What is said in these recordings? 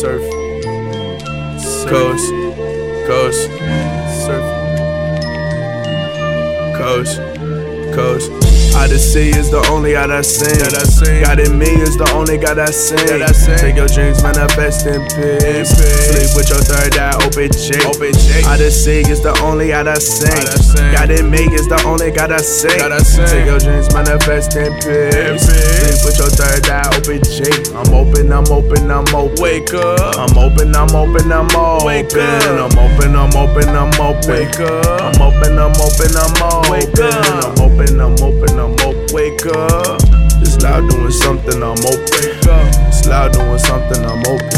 surf, coast, coast, surf, coast, coast. Odyssey is the only out I sing. That I sing. God in me is the only God I sing. That I sing. Take your dreams, manifest in peace. Sleep with your third eye, open J. Open J. Odyssey is the only out I sing. sing. God in me is the only God I sing. God I sing. Take your dreams, manifest in peace. Sleep with your third eye, open J. I'm open, I'm open, I'm open. Wake up. I'm open, I'm open, I'm open. Wake up. I'm open, I'm open, I'm open. Wake up. I'm open, I'm open, I'm open. Wake up. I'm open, I'm open, I'm I'm up, wake up. It's loud doing something, I'm open. Wake up. It's loud doing something, I'm up.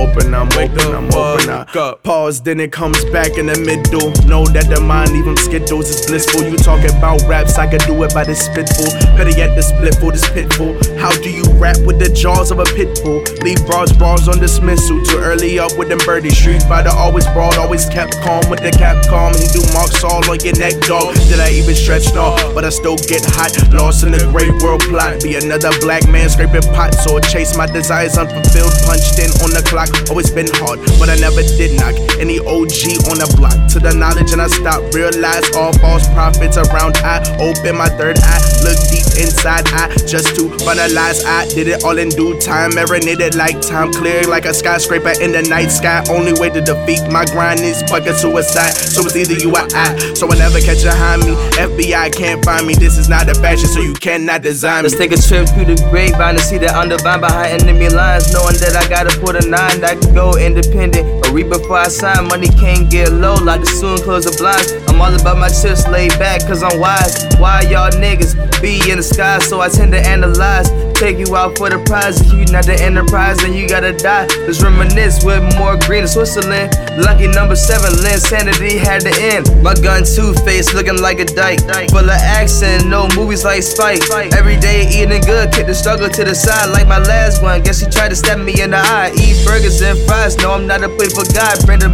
I'm open, I'm open, I'm open. I pause, then it comes back in the middle. Know that the mind, even skittles, is blissful. You talk about raps, I can do it by this spitful. Better yet, the splitful, this pitful. How do you rap with the jaws of a pitbull? Leave bras, bras on dismissal. Too early up with them birdie. Street fighter, always broad, always kept calm with the cap calm. He do marks all on your neck, dog. Did I even stretch? No, but I still get hot. Lost in the great world plot. Be another black man scraping pots or chase my desires unfulfilled. Punched in on the clock. Always been hard, but I never did knock any OG on the block. To the knowledge and I stopped. Realize all false prophets around. I open my third eye, look deep inside. I just to finalize. I did it all in due time. Marinated like time, clear like a skyscraper in the night sky. Only way to defeat my grind is fucking suicide. So it's either you or I. So I never catch behind me. FBI can't find me. This is not a fashion, so you cannot design me. Let's take a trip through the grapevine to see the undervine behind enemy lines. Knowing that I gotta put a nine, I can go independent. Or read before I sign, money can't get low, like the soon close the blinds. I'm all about my chips laid back, cause I'm wise. Why y'all niggas be in the sky, so I tend to analyze. Take you out for the prize, if you not the enterprise, then you gotta die. Let's reminisce with more green in Switzerland. Lucky number seven, Linsanity had to end. My gun two face looking like a dyke. Full of accent, no movies like Spike. Every day eating good, kick the struggle to the side like my last one. Guess he tried to stab me in the eye. Eat burgers and fries, no, I'm not a play for God. Bring the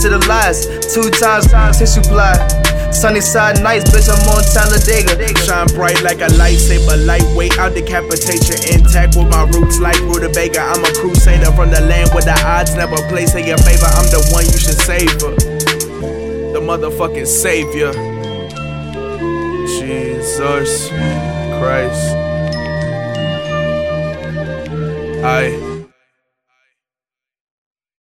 to the lies. Two times tissue supply. Sunny side nights, bitch, I'm on Talladega. Shine bright like a lightsaber, lightweight, out decapitation, intact with my roots like rutabaga. I'm a crusader from the land where the odds never place in your favor. I'm the one you should savor, the motherfucking savior. Jesus Christ.